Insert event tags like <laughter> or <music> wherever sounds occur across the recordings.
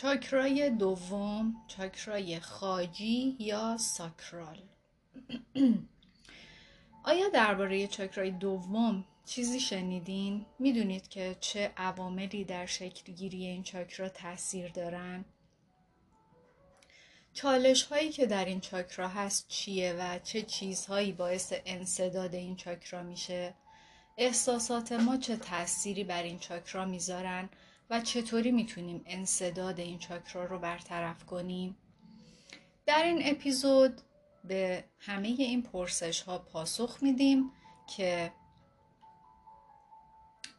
چاکرای دوم چاکرای خاجی یا ساکرال <clears throat> آیا درباره چاکرای دوم چیزی شنیدین؟ می‌دونید که چه عواملی در شکلگیری این چاکرا تاثیر دارن؟ چالش هایی که در این چاکرا هست چیه و چه چیزهایی باعث انصداد این چاکرا میشه؟ احساسات ما چه تأثیری بر این چاکرا می‌ذارن و چطوری می‌تونیم انصداد این چاکرا رو برطرف کنیم؟ در این اپیزود به همه این پرسش ها پاسخ میدیم که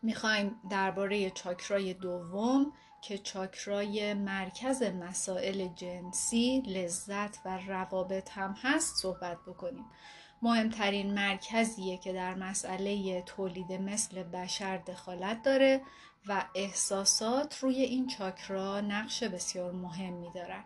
می‌خوایم درباره چاکرای دوم که چاکرای مرکز مسائل جنسی، لذت و روابط هم هست صحبت بکنیم. مهمترین مرکزیه که در مسئله تولید مثل بشر دخالت داره و احساسات روی این چاکرا نقش بسیار مهمی دارن.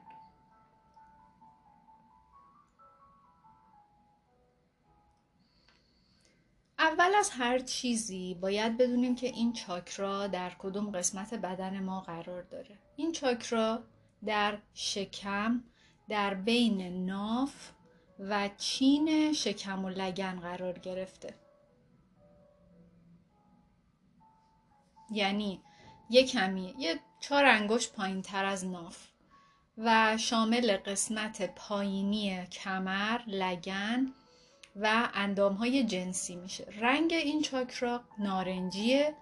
اول از هر چیزی باید بدونیم که این چاکرا در کدوم قسمت بدن ما قرار داره این چاکرا در شکم در بین ناف و چین شکم و لگن قرار گرفته یعنی یه کمی یه چهار انگشت پایین تر از ناف و شامل قسمت پایینی کمر، لگن و اندام های جنسی میشه. رنگ این چاکرا نارنجیه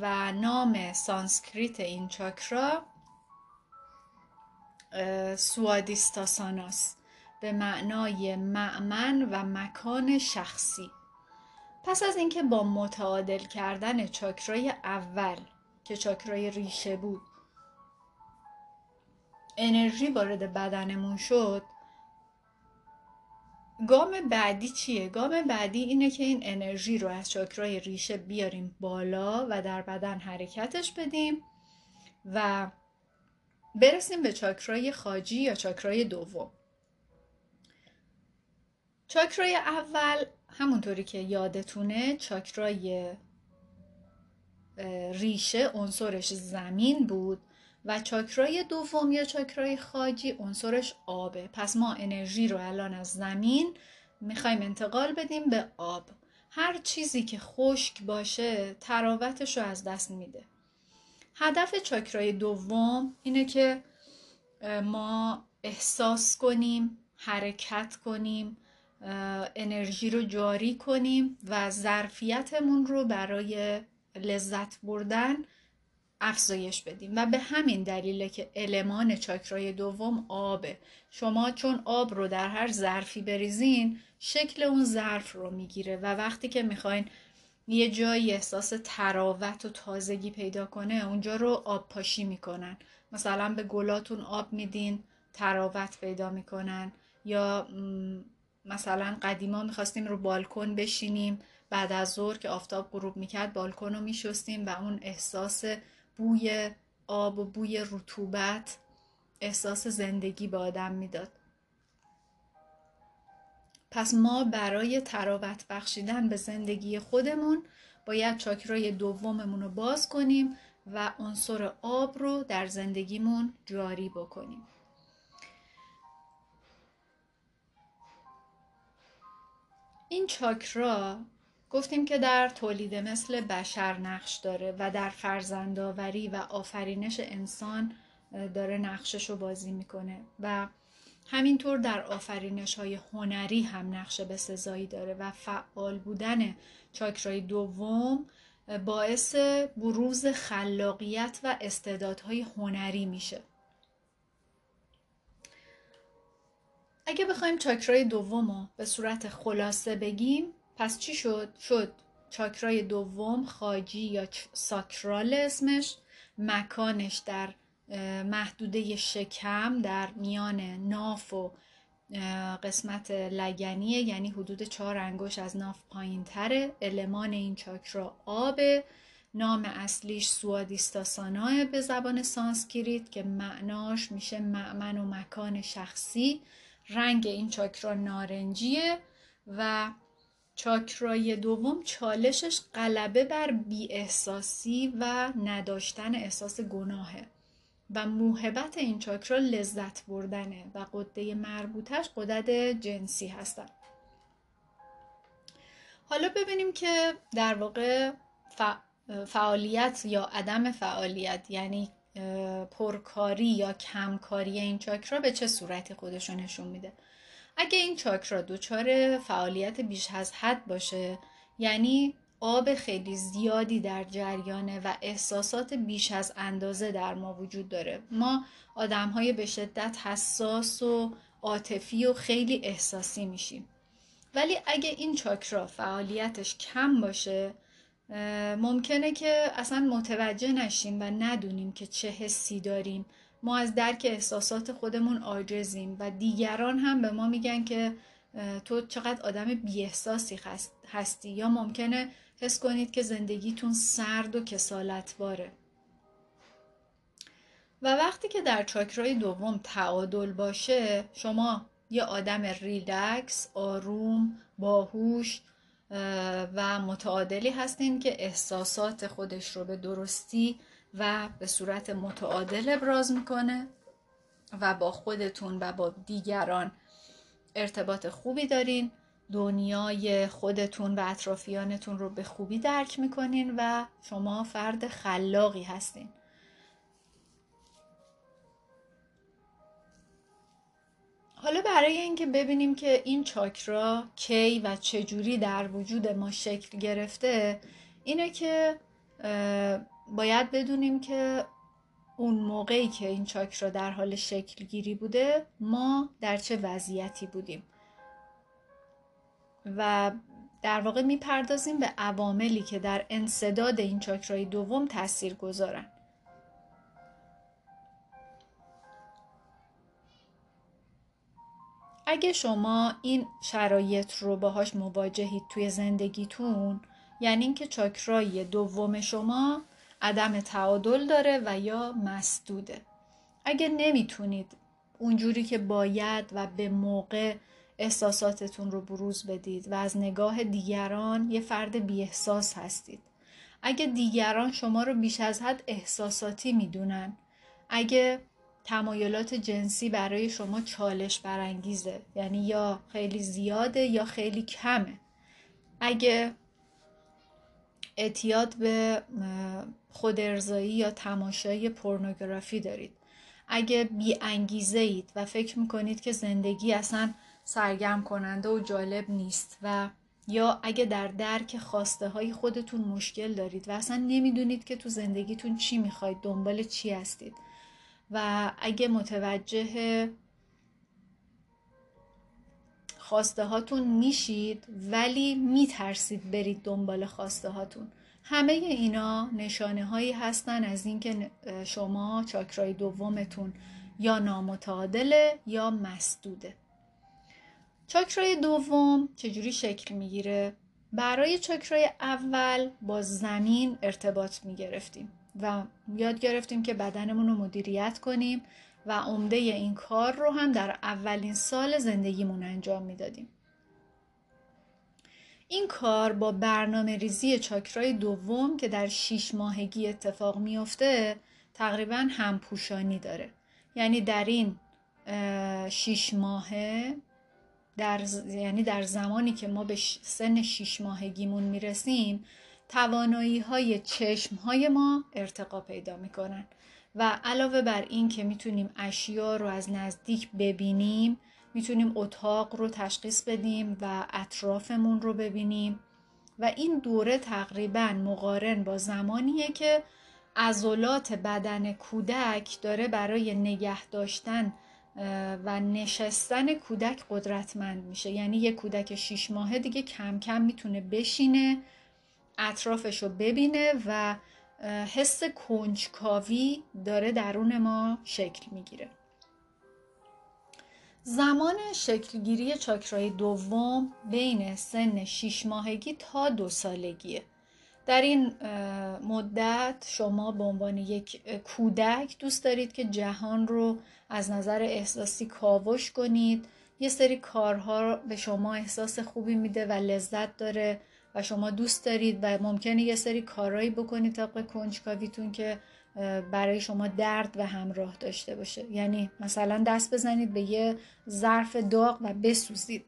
و نام سانسکریت این چاکرا سوادیستاساناس به معنای معمن و مکان شخصی. پس از اینکه با متعادل کردن چاکرای اول که چاکرای ریشه بود انرژی وارد بدنمون شد گام بعدی چیه؟ گام بعدی اینه که این انرژی رو از چاکرای ریشه بیاریم بالا و در بدن حرکتش بدیم و برسیم به چاکرای خاجی یا چاکرای دوم چاکرای اول همونطوری که یادتونه چاکرای ریشه عنصرش زمین بود و چاکرای دوم یا چاکرای خاجی عنصرش آبه. پس ما انرژی رو الان از زمین می‌خوایم انتقال بدیم به آب. هر چیزی که خشک باشه تراوتش رو از دست میده. هدف چاکرای دوم اینه که ما احساس کنیم حرکت کنیم انرژی رو جاری کنیم و ظرفیتمون رو برای لذت بردن افزایش بدیم. و به همین دلیله که المان چاکرای دوم آبه. شما چون آب رو در هر ظرفی بریزین شکل اون ظرف رو می‌گیره و وقتی که می‌خواین یه جایی احساس تراوت و تازگی پیدا کنه اونجا رو آب پاشی می‌کنن. مثلا به گلاتون آب میدین تراوت پیدا می‌کنن. یا مثلا قدیما می‌خواستیم رو بالکن بشینیم بعد از ظهر که آفتاب غروب می‌کرد بالکن رو میشستیم و اون احساس بوی آب و بوی رطوبت احساس زندگی به آدم می‌داد. پس ما برای تراوت بخشیدن به زندگی خودمون باید چاکرای دوممون رو باز کنیم و عنصر آب رو در زندگیمون جاری بکنیم. این چاکرا گفتیم که در تولید مثل بشر نقش داره و در فرزندآوری و آفرینش انسان داره نقشش رو بازی می‌کنه و همینطور در آفرینش های هنری هم نقش به سزایی داره و فعال بودن چاکرای دوم باعث بروز خلاقیت و استعدادهای هنری میشه. اگه بخوایم چاکرای دوم رو به صورت خلاصه بگیم پس چی شد؟ شد چاکرای دوم خاجی یا ساکرال اسمش مکانش در محدوده شکم در میان ناف و قسمت لگنیه یعنی حدود چهار انگشت از ناف پایین تره المان این چاکرا آبه نام اصلیش سوادیستانا به زبان سانسکریت که معناش میشه مأمن و مکان شخصی رنگ این چاکرا نارنجیه و چاکرای دوم چالشش غلبه بر بی احساسی و نداشتن احساس گناهه و موهبت این چاکرا لذت بردنه و قده مربوطش قدرت جنسی هستن. حالا ببینیم که در واقع فعالیت یا عدم فعالیت یعنی پرکاری یا کمکاری این چاکرا به چه صورتی خودشو نشون میده؟ اگه این چاکرا دچار فعالیت بیش از حد باشه یعنی آب خیلی زیادی در جریانه و احساسات بیش از اندازه در ما وجود داره ما آدم های به شدت حساس و عاطفی و خیلی احساسی میشیم. ولی اگه این چاکرا فعالیتش کم باشه ممکنه که اصلا متوجه نشیم و ندونیم که چه حسی داریم. ما از درک احساسات خودمون عاجزیم و دیگران هم به ما میگن که تو چقدر آدم بیاحساسی هستی. یا ممکنه حس کنید که زندگیتون سرد و کسالت باره و وقتی که در چاکرای دوم تعادل باشه شما یه آدم ریلکس، آروم، باهوش و متعادلی هستین که احساسات خودش رو به درستی و به صورت متعادل ابراز می‌کنه و با خودتون و با دیگران ارتباط خوبی دارین. دنیای خودتون و اطرافیانتون رو به خوبی درک می‌کنین و شما فرد خلاقی هستین. حالا برای اینکه ببینیم که این چاکرا کی و چجوری در وجود ما شکل گرفته اینه که باید بدونیم که اون موقعی که این چاکرا در حال شکل گیری بوده ما در چه وضعیتی بودیم. و در واقع می‌پردازیم به عواملی که در انصداد این چاکرای دوم تاثیر گذارن اگه شما این شرایط رو باهاش مواجهید توی زندگیتون یعنی اینکه چاکرای دوم شما عدم تعادل داره و یا مسدوده. اگه نمی‌تونید اونجوری که باید و به موقع احساساتتون رو بروز بدید و از نگاه دیگران یه فرد بیاحساس هستید. اگه دیگران شما رو بیش از حد احساساتی می‌دونن اگه تمایلات جنسی برای شما چالش برانگیزه. یعنی یا خیلی زیاده یا خیلی کمه. اگه اعتیاد به خود ارزایی یا تماشای پورنوگرافی دارید. اگه بی انگیزه اید و فکر می‌کنید که زندگی اصلا سرگرم کننده و جالب نیست و یا اگه در درک خواسته های خودتون مشکل دارید و اصلا نمی‌دونید که تو زندگیتون چی می‌خواید دنبال چی هستید. و اگه متوجه خواسته هاتون میشید ولی میترسید برید دنبال خواسته هاتون همه اینا نشانه هایی هستن از اینکه شما چاکرای دومتون یا نامتعادله یا مسدوده. چاکرای دوم چجوری شکل می‌گیره؟ برای چاکرای اول با زمین ارتباط می‌گرفتیم. و یاد گرفتیم که بدنمون رو مدیریت کنیم و عمده این کار رو هم در اولین سال زندگیمون انجام می‌دادیم. این کار با برنامه ریزی چاکرای دوم که در شیش ماهگی اتفاق میافته تقریبا همپوشانی داره. یعنی در این شیش ماهه در یعنی در زمانی که ما به سن شیش ماهگیمون می‌رسیم توانایی های چشم های ما ارتقا پیدا می‌کنن. و علاوه بر این که می‌تونیم اشیا رو از نزدیک ببینیم می‌تونیم اتاق رو تشخیص بدیم و اطرافمون رو ببینیم. و این دوره تقریبا مقارن با زمانیه که عضلات بدن کودک داره برای نگه داشتن و نشستن کودک قدرتمند میشه. یعنی یه کودک شیش ماهه دیگه کم کم می‌تونه بشینه اطرافش رو ببینه و حس کنجکاوی داره درون ما شکل می‌گیره. زمان شکلگیری چاکرای دوم بین سن 6 ماهگی تا دو سالگیه. در این مدت شما به عنوان یک کودک دوست دارید که جهان رو از نظر احساسی کاوش کنید. یه سری کارها به شما احساس خوبی میده و لذت داره. و شما دوست دارید و ممکنه یه سری کارهایی بکنید طبق کنجکاویتون که برای شما درد و همراه داشته باشه یعنی مثلا دست بزنید به یه ظرف داغ و بسوزید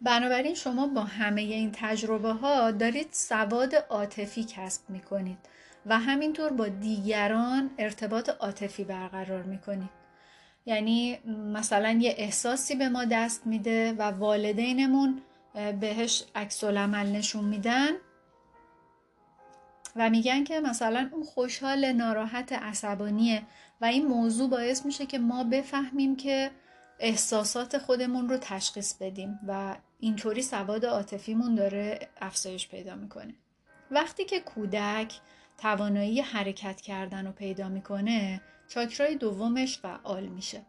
بنابراین شما با همه این تجربه ها دارید سواد عاطفی کسب می کنید و همینطور با دیگران ارتباط عاطفی برقرار می کنید. یعنی مثلا یه احساسی به ما دست میده و والدینمون بهش عکس العمل نشون میدن و میگن که مثلا اون خوشحال ناراحت عصبانیه و این موضوع باعث میشه که ما بفهمیم که احساسات خودمون رو تشخیص بدیم و اینطوری سواد عاطفیمون داره افزایش پیدا می‌کنه. وقتی که کودک توانایی حرکت کردن رو پیدا می‌کنه چاکرای دومش فعال میشه.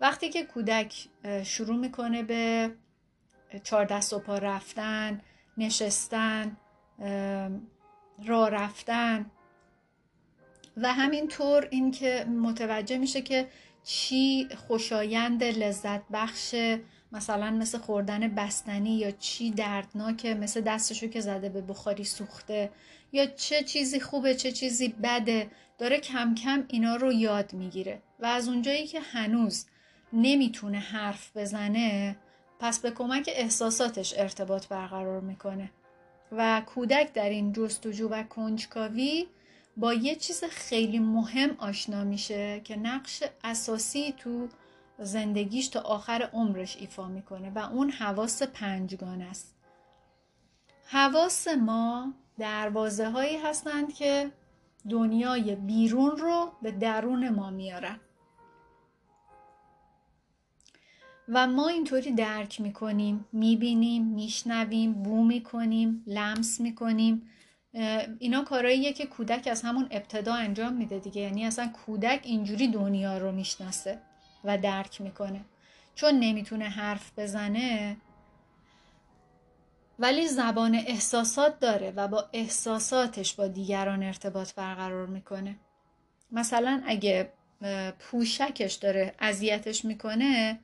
وقتی که کودک شروع می‌کنه به چهار دست و پا رفتن نشستن راه رفتن. و همینطور اینکه متوجه میشه که چی خوشایند لذت بخش مثلا مثل خوردن بستنی یا چی دردناکه مثل دستشو که زده به بخاری سوخته یا چه چیزی خوبه چه چیزی بده داره کم کم اینا رو یاد می‌گیره. و از اونجایی که هنوز نمی‌تونه حرف بزنه پس به کمک احساساتش ارتباط برقرار می‌کنه و کودک در این جستجو و کنجکاوی با یه چیز خیلی مهم آشنا میشه که نقش اساسی تو زندگیش تا آخر عمرش ایفا می‌کنه و اون حواس پنجگان است. حواس ما دروازه هایی هستند که دنیای بیرون رو به درون ما میارن. و ما اینطوری درک می‌کنیم می‌بینیم میشنویم بو می‌کنیم لمس می‌کنیم. اینا کارهاییه که کودک از همون ابتدا انجام میده دیگه. یعنی اصلا کودک اینجوری دنیا رو می‌شناسه و درک می‌کنه. چون نمی‌تونه حرف بزنه ولی زبان احساسات داره و با احساساتش با دیگران ارتباط برقرار می‌کنه. مثلا اگه پوشکش داره اذیتش می‌کنه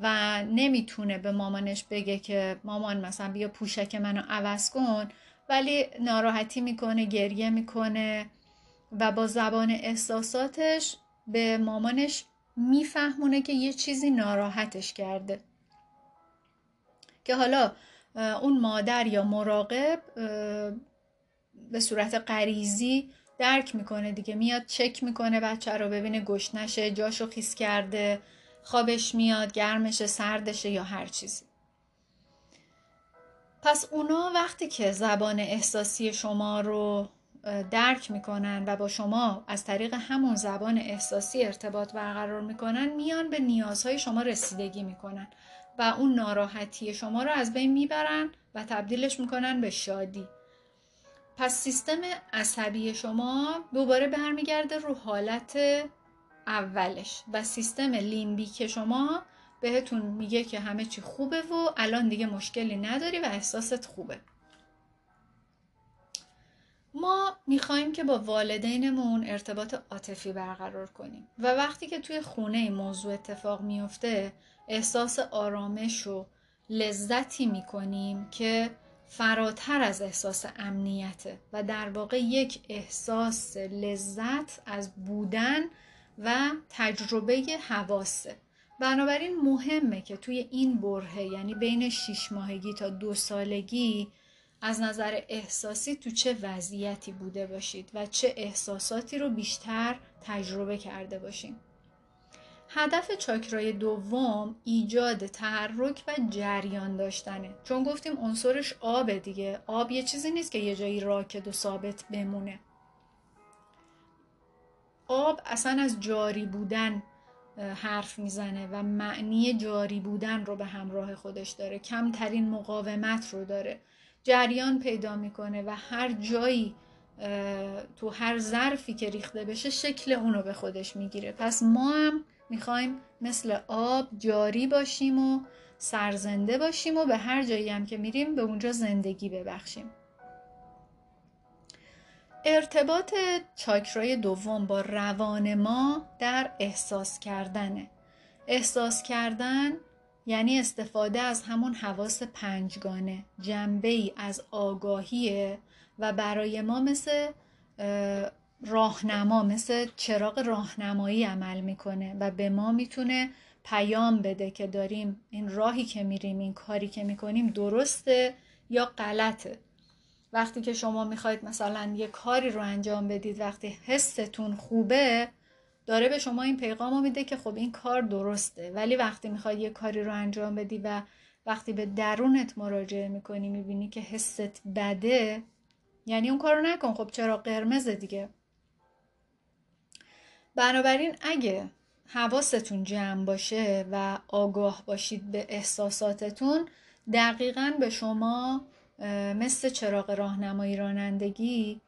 و نمی‌تونه به مامانش بگه که مامان مثلا بیا پوشک منو عوض کن ولی ناراحتی می‌کنه گریه می‌کنه و با زبان احساساتش به مامانش میفهمونه که یه چیزی ناراحتش کرده. که حالا اون مادر یا مراقب به صورت غریزی درک می‌کنه دیگه میاد چک می‌کنه بچه رو ببینه گشنشه جاشو خیس کرده. خوابش میاد گرمشه سردشه یا هر چیزی. پس اونا وقتی که زبان احساسی شما رو درک می‌کنن و با شما از طریق همون زبان احساسی ارتباط برقرار می‌کنن میان به نیازهای شما رسیدگی می‌کنن و اون ناراحتی شما رو از بین می‌برن و تبدیلش می‌کنن به شادی. پس سیستم عصبی شما دوباره برمیگرده رو حالت اولش. و سیستم لیمبیک شما بهتون میگه که همه چی خوبه و الان دیگه مشکلی نداری و احساست خوبه. ما می‌خوایم که با والدینمون ارتباط عاطفی برقرار کنیم. و وقتی که توی خونه این موضوع اتفاق میفته احساس آرامش و لذتی می‌کنیم که فراتر از احساس امنیته و در واقع یک احساس لذت از بودن و تجربه حواسه. بنابراین مهمه که توی این برهه یعنی بین 6 ماهگی تا دو سالگی از نظر احساسی تو چه وضعیتی بوده باشید و چه احساساتی رو بیشتر تجربه کرده باشید هدف چاکرای دوم ایجاد تحرک و جریان داشتنه. چون گفتیم عنصرش آبه دیگه. آب یه چیزی نیست که یه جایی راکد و ثابت بمونه. آب اصلا از جاری بودن حرف می‌زنه و معنی جاری بودن رو به همراه خودش داره. کمترین مقاومت رو داره. جریان پیدا می‌کنه و هر جایی تو هر ظرفی که ریخته بشه شکل اونو به خودش می‌گیره. پس ما هم می‌خوایم مثل آب جاری باشیم و سرزنده باشیم و به هر جایی هم که میریم به اونجا زندگی ببخشیم. ارتباط چاکرای دوم با روان ما در احساس کردنه احساس کردن یعنی استفاده از همون حواس پنجگانه جنبه ای از آگاهیه و برای ما مثل راهنما مثل چراغ راهنمایی عمل می‌کنه و به ما می‌تونه پیام بده که داریم این راهی که میریم این کاری که می‌کنیم درسته یا غلطه. وقتی که شما می‌خواید مثلا یه کاری رو انجام بدید وقتی حستون خوبه داره به شما این پیغام میده که خب این کار درسته. ولی وقتی می‌خواید یه کاری رو انجام بدی و وقتی به درونت مراجعه می‌کنی می‌بینی که حست بده یعنی اون کار رو نکن. خب چرا؟ قرمز دیگه. بنابراین اگه حواستون جمع باشه و آگاه باشید به احساساتتون دقیقا به شما مثل چراغ راهنمایی رانندگی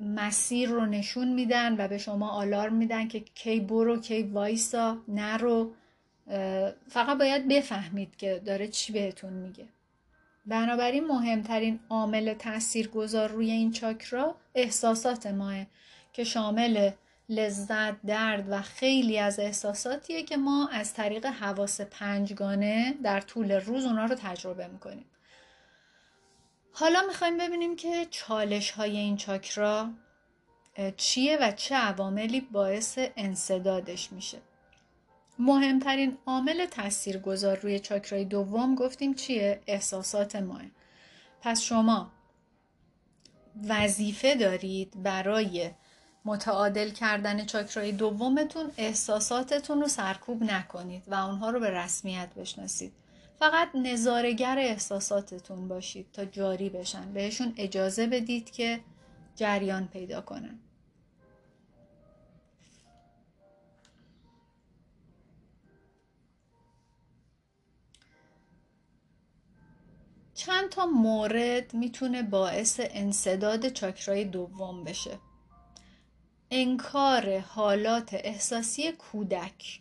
مسیر رو نشون میدن و به شما آلارم میدن که کی برو کی وایسا نرو فقط باید بفهمید که داره چی بهتون میگه بنابراین مهمترین عامل گذار روی این چاکرا احساسات ماه که شامل لذت، درد و خیلی از احساساتیه که ما از طریق حواس پنجگانه در طول روز اونا رو تجربه می‌کنیم. حالا می‌خوایم ببینیم که چالش های این چاکرا چیه و چه عواملی باعث انصدادش میشه. مهمترین عامل تاثیرگذار روی چاکرای دوم گفتیم چیه؟ احساسات ماه. پس شما وظیفه دارید برای متعادل کردن چاکرای دومتون احساساتتون رو سرکوب نکنید و اونها رو به رسمیت بشناسید فقط نظارگر احساساتتون باشید تا جاری بشن. بهشون اجازه بدید که جریان پیدا کنن. چند تا مورد می‌تونه باعث انصداد چاکرای دوم بشه. انکار حالات احساسی کودک.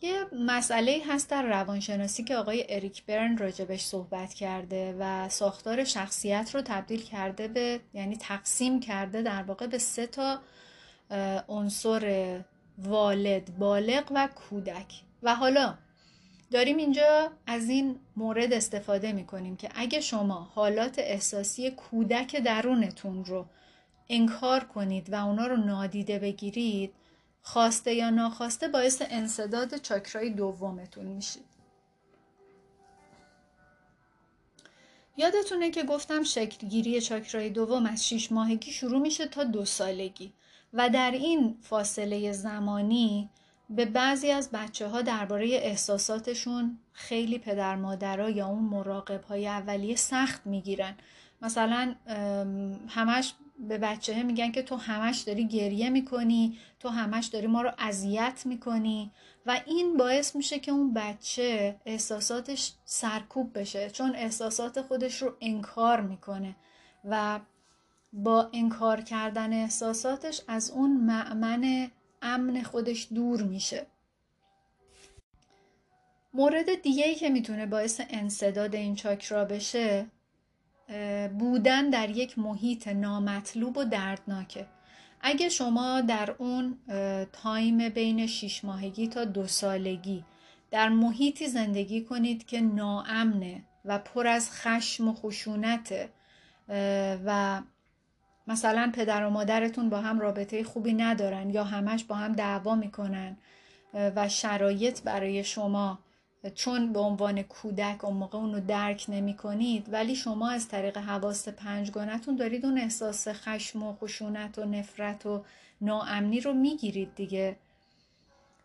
یه مسئله هست در روانشناسی که آقای اریک برن راجبش صحبت کرده و ساختار شخصیت رو تبدیل کرده به یعنی تقسیم کرده در واقع به سه تا عنصر والد بالغ و کودک. و حالا داریم اینجا از این مورد استفاده می کنیم که اگه شما حالات احساسی کودک درونتون رو انکار کنید و اونا رو نادیده بگیرید خواسته یا ناخواسته باعث انصداد چاکرای دومتون میشید. یادتونه که گفتم شکلگیری چاکرای دوم از 6 ماهگی شروع میشه تا دو سالگی و در این فاصله زمانی به بعضی از بچه ها درباره احساساتشون خیلی پدر مادرها یا اون مراقب های اولیه سخت می‌گیرن. مثلا همش به بچه میگن که تو همش داری گریه می‌کنی تو همش داری ما رو اذیت می‌کنی و این باعث میشه که اون بچه احساساتش سرکوب بشه چون احساسات خودش رو انکار می‌کنه و با انکار کردن احساساتش از اون معمن امن خودش دور میشه. مورد دیگه ای که می‌تونه باعث انصداد این چاکرا بشه بودن در یک محیط نامطلوب و دردناکه. اگه شما در اون تایم بین شیش ماهگی تا دو سالگی در محیطی زندگی کنید که ناامنه و پر از خشم و خشونته و مثلا پدر و مادرتون با هم رابطه خوبی ندارن یا همش با هم دعوا می‌کنن و شرایط برای شما چون به عنوان کودک اون موقع اونو درک نمی کنید ولی شما از طریق حواس پنجگانتون دارید اون احساس خشم و خشونت و نفرت و ناامنی رو می‌گیرید دیگه.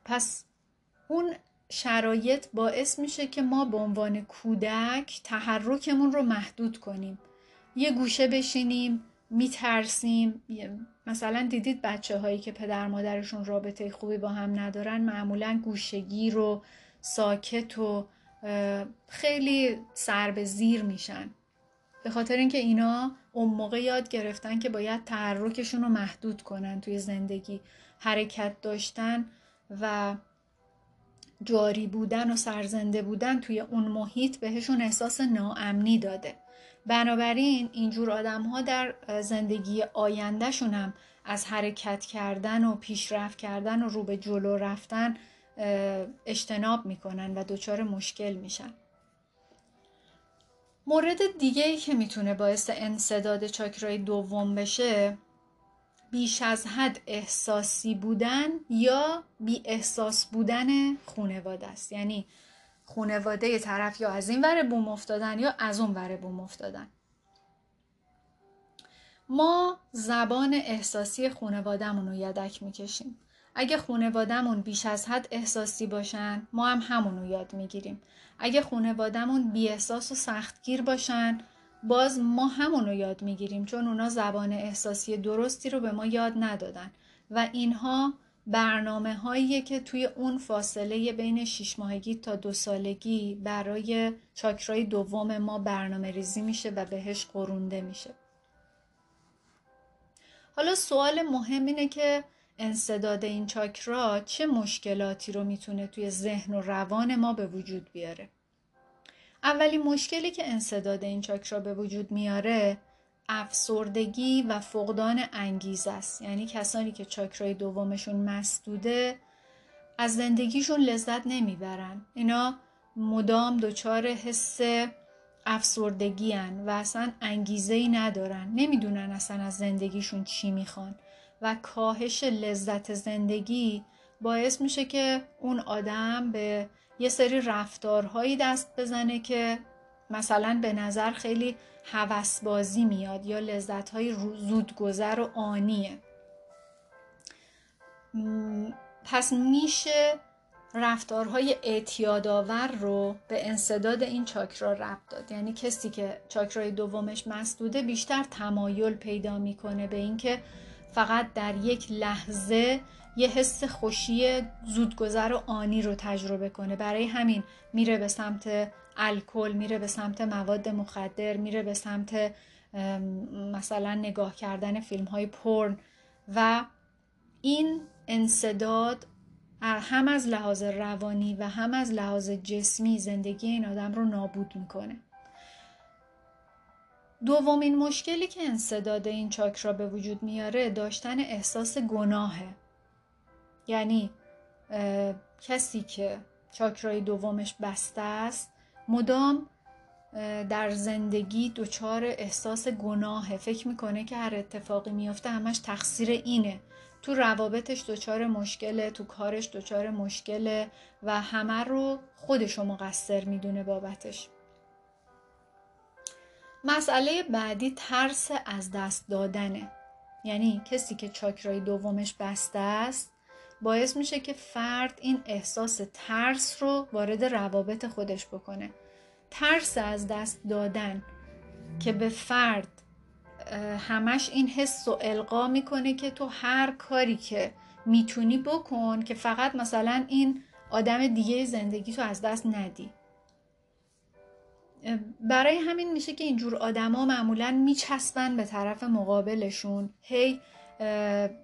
پس اون شرایط باعث میشه که ما به عنوان کودک تحرکمون رو محدود کنیم. یه گوشه بشینیم میترسیم. مثلا دیدید بچه هایی که پدر مادرشون رابطه خوبی با هم ندارن معمولا گوشگیر و ساکت و خیلی سر به زیر میشن. به خاطر اینکه اینا اون موقع یاد گرفتن که باید تحرکشون رو محدود کنن توی زندگی. حرکت داشتن و جاری بودن و سرزنده بودن توی اون محیط بهشون احساس ناامنی داده. بنابراین اینجور آدم ها در زندگی آیندهشون هم از حرکت کردن و پیشرفت کردن و رو به جلو رفتن اجتناب می‌کنن و دچار مشکل میشن. مورد دیگه ای که می‌تونه باعث انصداد چاکرای دوم بشه بیش از حد احساسی بودن یا بی احساس بودن خونواده است. یعنی خونواده طرف یا از این ور بوم افتادن یا از اون ور بوم افتادن. ما زبان احساسی خونوادهمون رو یدک می‌کشیم. اگه خونوادهمون بیش از حد احساسی باشن ما هم همون رو یاد می‌گیریم. اگه خونوادهمون بی احساس و سختگیر باشن باز ما همون رو یاد می‌گیریم چون اونا زبان احساسی درستی رو به ما یاد ندادن. و اینها برنامه هاییه که توی اون فاصله بین شیش ماهگی تا دو سالگی برای چاکرای دوم ما برنامه ریزی میشه و بهش قرونده میشه. حالا سوال مهم اینه که انصداد این چاکرا چه مشکلاتی رو می‌تونه توی ذهن و روان ما به وجود بیاره؟ اولین مشکلی که انصداد این چاکرا به وجود میاره افسردگی و فقدان انگیزه است. یعنی کسانی که چاکرای دومشون مسدوده از زندگیشون لذت نمی‌برن. اینا مدام دچار حس افسردگی هن و اصلا انگیزه ای ندارن. نمی‌دونن اصلا از زندگیشون چی می‌خوان. و کاهش لذت زندگی باعث میشه که اون آدم به یه سری رفتارهایی دست بزنه که مثلا به نظر خیلی هوسبازی میاد یا لذتهای زودگذر و آنیه. پس میشه رفتارهای اعتیادآور رو به انصداد این چاکرا ربط داد. یعنی کسی که چاکرای دومش مسدوده بیشتر تمایل پیدا می‌کنه به اینکه فقط در یک لحظه یه حس خوشی زودگذر و آنی رو تجربه کنه. برای همین میره به سمت الکل میره به سمت مواد مخدر میره به سمت مثلا نگاه کردن فیلم های پرن و این انصداد هم از لحاظ روانی و هم از لحاظ جسمی زندگی این آدم رو نابود می‌کنه. دومین مشکلی که انصداد این چاکرا به وجود میاره داشتن احساس گناهه. یعنی کسی که چاکرای دومش بسته است مدام در زندگی دچار احساس گناهه. فکر می‌کنه که هر اتفاقی میافته همش تقصیر اینه. تو روابطش دچار مشکله تو کارش دچار مشکله و همه رو خودشو مقصر می‌دونه بابتش. مسئله بعدی ترس از دست دادنه. یعنی کسی که چاکرای دومش بسته است باعث میشه که فرد این احساس ترس رو وارد روابط خودش بکنه. ترس از دست دادن که به فرد همش این حس و القا می‌کنه که تو هر کاری که می‌تونی بکن که فقط مثلا این آدم دیگه زندگی تو از دست ندی. برای همین میشه که اینجور آدما معمولا میچسبن به طرف مقابلشون. هی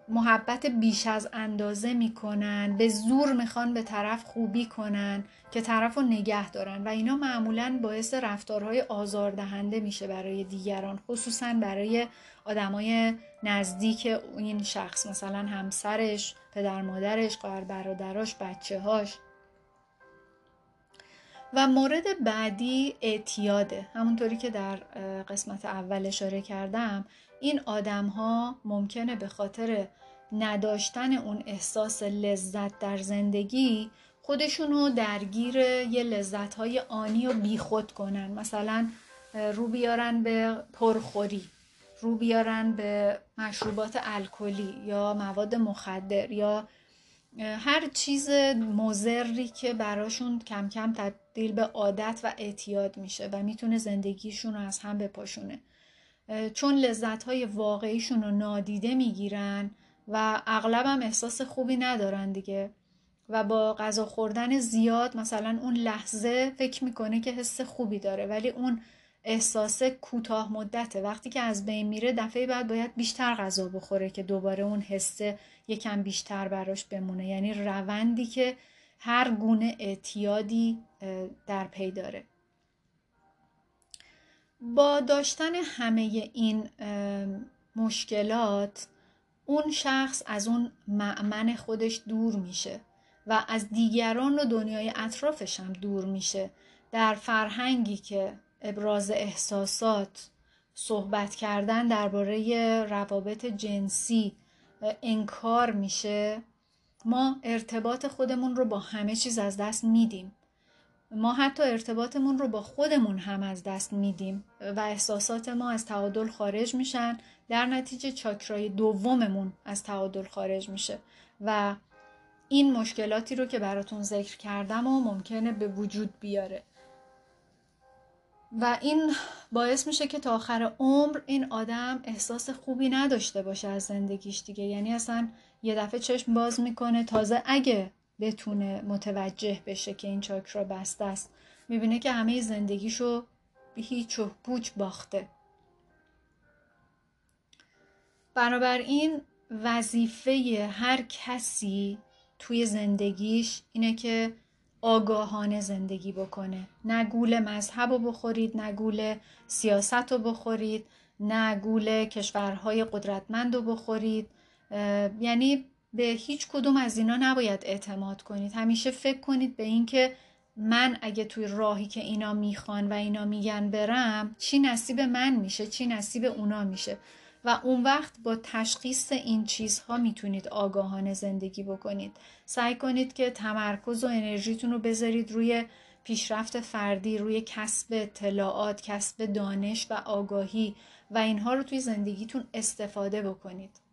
محبت بیش از اندازه می‌کنن به زور می‌خوان به طرف خوبی کنن که طرف رو نگه دارن و اینا معمولا باعث رفتارهای آزاردهنده میشه برای دیگران خصوصا برای آدمای نزدیک این شخص مثلا همسرش پدر مادرش خواهر برادراش بچه هاش و مورد بعدی اعتیاده. همونطوری که در قسمت اول اشاره کردم این آدم ها ممکنه به خاطر نداشتن اون احساس لذت در زندگی خودشون رو درگیر یه لذت های آنی و بیخود کنن. مثلا رو بیارن به پرخوری رو بیارن به مشروبات الکلی یا مواد مخدر یا هر چیز مزری که براشون کم کم تبدیل به عادت و اعتیاد میشه و می‌تونه زندگیشون رو از هم بپاشونه. چون لذت های واقعیشون رو نادیده می‌گیرن و اغلب هم احساس خوبی ندارن دیگه و با غذا خوردن زیاد مثلا اون لحظه فکر می‌کنه که حس خوبی داره ولی اون احساس کوتاه مدته وقتی که از بین میره دفعه بعد باید بیشتر غذا بخوره که دوباره اون حسه یکم بیشتر براش بمونه. یعنی روندی که هر گونه اعتیادی در پی داره. با داشتن همه این مشکلات اون شخص از اون معمن خودش دور میشه و از دیگران و دنیای اطرافش هم دور میشه. در فرهنگی که ابراز احساسات صحبت کردن درباره روابط جنسی انکار میشه ما ارتباط خودمون رو با همه چیز از دست میدیم. ما حتی ارتباطمون رو با خودمون هم از دست میدیم و احساسات ما از تعادل خارج میشن در نتیجه چاکرای دوممون از تعادل خارج میشه و این مشکلاتی رو که براتون ذکر کردم و ممکنه به وجود بیاره. و این باعث میشه که تا آخر عمر این آدم احساس خوبی نداشته باشه از زندگیش دیگه. یعنی اصلا یه دفعه چشم باز می‌کنه تازه اگه بتونه متوجه بشه که این چاکرا بسته است. می‌بینه که همه زندگیشو هیچ و پوچ باخته. بنابراین وظیفه هر کسی توی زندگیش اینه که آگاهانه زندگی بکنه. نه گول مذهب رو بخورید نه گول سیاست رو بخورید نه گول کشورهای قدرتمند رو بخورید. یعنی به هیچ کدوم از اینا نباید اعتماد کنید. همیشه فکر کنید به اینکه من اگه توی راهی که اینا می‌خوان و اینا میگن برم چی نصیب من میشه چی نصیب اونا میشه. و اون وقت با تشخیص این چیزها می‌تونید آگاهانه زندگی بکنید. سعی کنید که تمرکز و انرژیتون رو بذارید روی پیشرفت فردی روی کسب اطلاعات کسب دانش و آگاهی و اینها رو توی زندگیتون استفاده بکنید.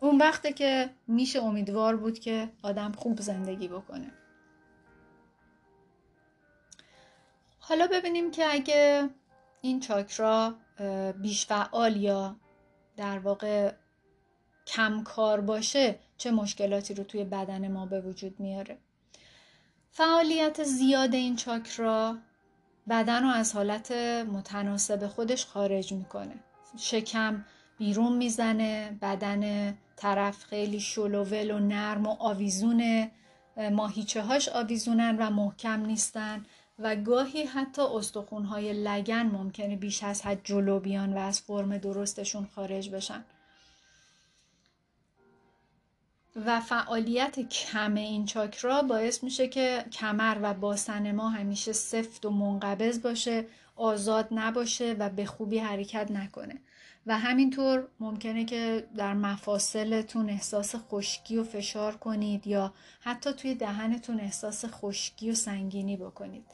اون وقته که میشه امیدوار بود که آدم خوب زندگی بکنه. حالا ببینیم که اگه این چاکرا بیش فعال یا در واقع کم کار باشه چه مشکلاتی رو توی بدن ما به وجود میاره؟ فعالیت زیاد این چاکرا بدن رو از حالت متناسب خودش خارج می‌کنه. شکم بیرون می‌زنه بدن طرف خیلی شلوول و نرم و آویزونه ماهیچه هاش آویزونن و محکم نیستن و گاهی حتی استخونهای لگن ممکنه بیش از حد جلو بیان و از فرم درستشون خارج بشن. و فعالیت کم این چاکرا باعث میشه که کمر و باسن ما همیشه سفت و منقبض باشه آزاد نباشه و به خوبی حرکت نکنه. و همینطور ممکنه که در مفاصلتون احساس خشکی و فشار کنید یا حتی توی دهنتون احساس خشکی و سنگینی بکنید.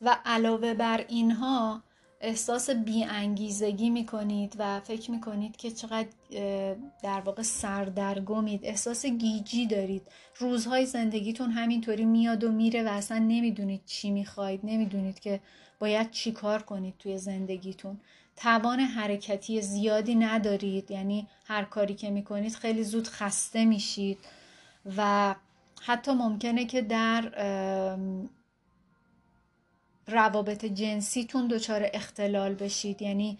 و علاوه بر اینها احساس بیانگیزگی می‌کنید و فکر می‌کنید که چقدر در واقع سردرگمید. احساس گیجی دارید. روزهای زندگیتون همینطوری میاد و میره و اصلا نمی‌دونید چی می‌خواید. نمی‌دونید که باید چی کار کنید توی زندگیتون. توان حرکتی زیادی ندارید. یعنی هر کاری که می‌کنید خیلی زود خسته میشید. و حتی ممکنه که در روابط جنسیتون دچار اختلال بشید. یعنی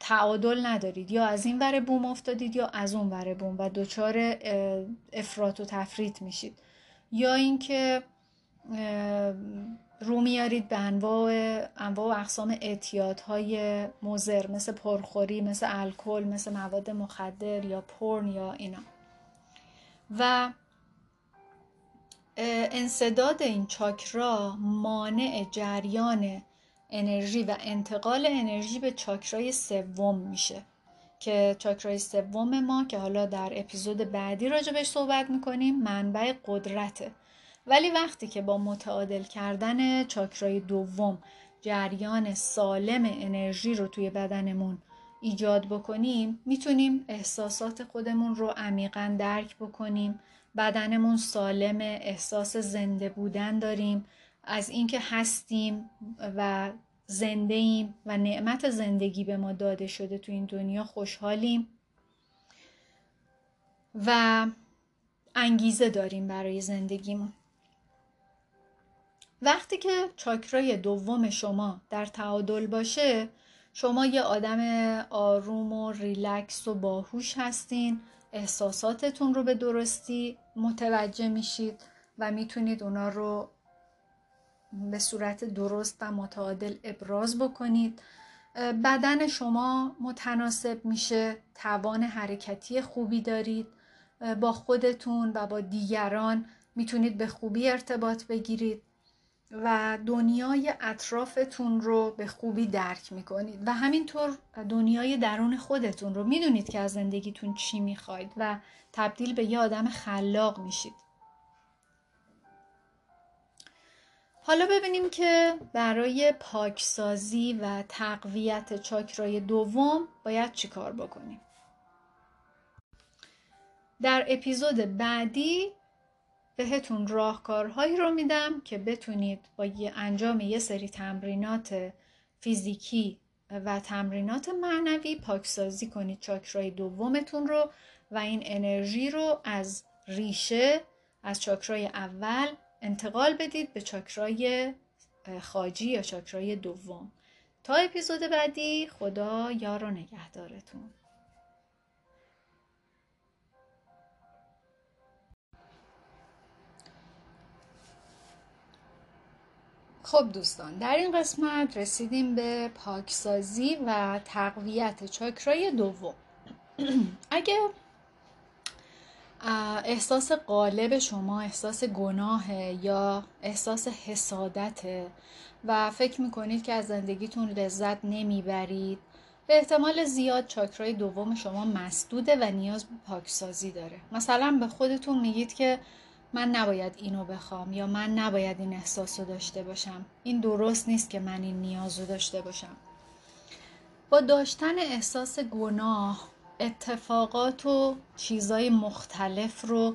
تعادل ندارید. یا از این ور بوم افتادید یا از اون ور بوم و دچار افراط و تفریط میشید. یا اینکه رو میارید به انواع انواع و اقسام اعتیادهای مزر مثل پرخوری مثل الکل مثل مواد مخدر یا پرن یا اینا. و انصداد این چاکرا مانع جریان انرژی و انتقال انرژی به چاکرای سوم میشه. که چاکرای سوم ما که حالا در اپیزود بعدی راجبش صحبت می‌کنیم منبع قدرته. ولی وقتی که با متعادل کردن چاکرای دوم جریان سالم انرژی رو توی بدنمون ایجاد بکنیم می‌تونیم احساسات خودمون رو عمیقا درک بکنیم. بدنمون سالم احساس زنده بودن داریم. از اینکه هستیم و زنده ایم و نعمت زندگی به ما داده شده تو این دنیا خوشحالیم و انگیزه داریم برای زندگیمون. وقتی که چاکرای دوم شما در تعادل باشه شما یه آدم آروم و ریلکس و باهوش هستین احساساتتون رو به درستی متوجه میشید و می‌تونید اونا رو به صورت درست و متعادل ابراز بکنید. بدن شما متناسب میشه توان حرکتی خوبی دارید با خودتون و با دیگران می‌تونید به خوبی ارتباط بگیرید. و دنیای اطرافتون رو به خوبی درک می‌کنید. و همینطور دنیای درون خودتون رو می‌دونید که از زندگیتون چی می‌خواید و تبدیل به یه آدم خلاق میشید. حالا ببینیم که برای پاکسازی و تقویت چاکرای دوم باید چی کار بکنیم. در اپیزود بعدی بهتون راهکارهایی رو میدم که بتونید با یه انجام یه سری تمرینات فیزیکی و تمرینات معنوی پاکسازی کنید. چاکرای دومتون رو و این انرژی رو از ریشه از چاکرای اول انتقال بدید به چاکرای خاجی یا چاکرای دوم. تا اپیزود بعدی خدا یار و نگهدارتون. خب دوستان در این قسمت رسیدیم به پاکسازی و تقویت چاکرای دوم. <clears throat> اگه احساس قالب شما احساس گناه یا احساس حسادت و فکر می‌کنید که از زندگیتون لذت نمی‌برید به احتمال زیاد چاکرای دوم شما مسدوده و نیاز به پاکسازی داره. مثلا به خودتون میگید که من نباید اینو بخوام یا من نباید این احساس رو داشته باشم. این درست نیست که من این نیاز رو داشته باشم. با داشتن احساس گناه اتفاقات و چیزای مختلف رو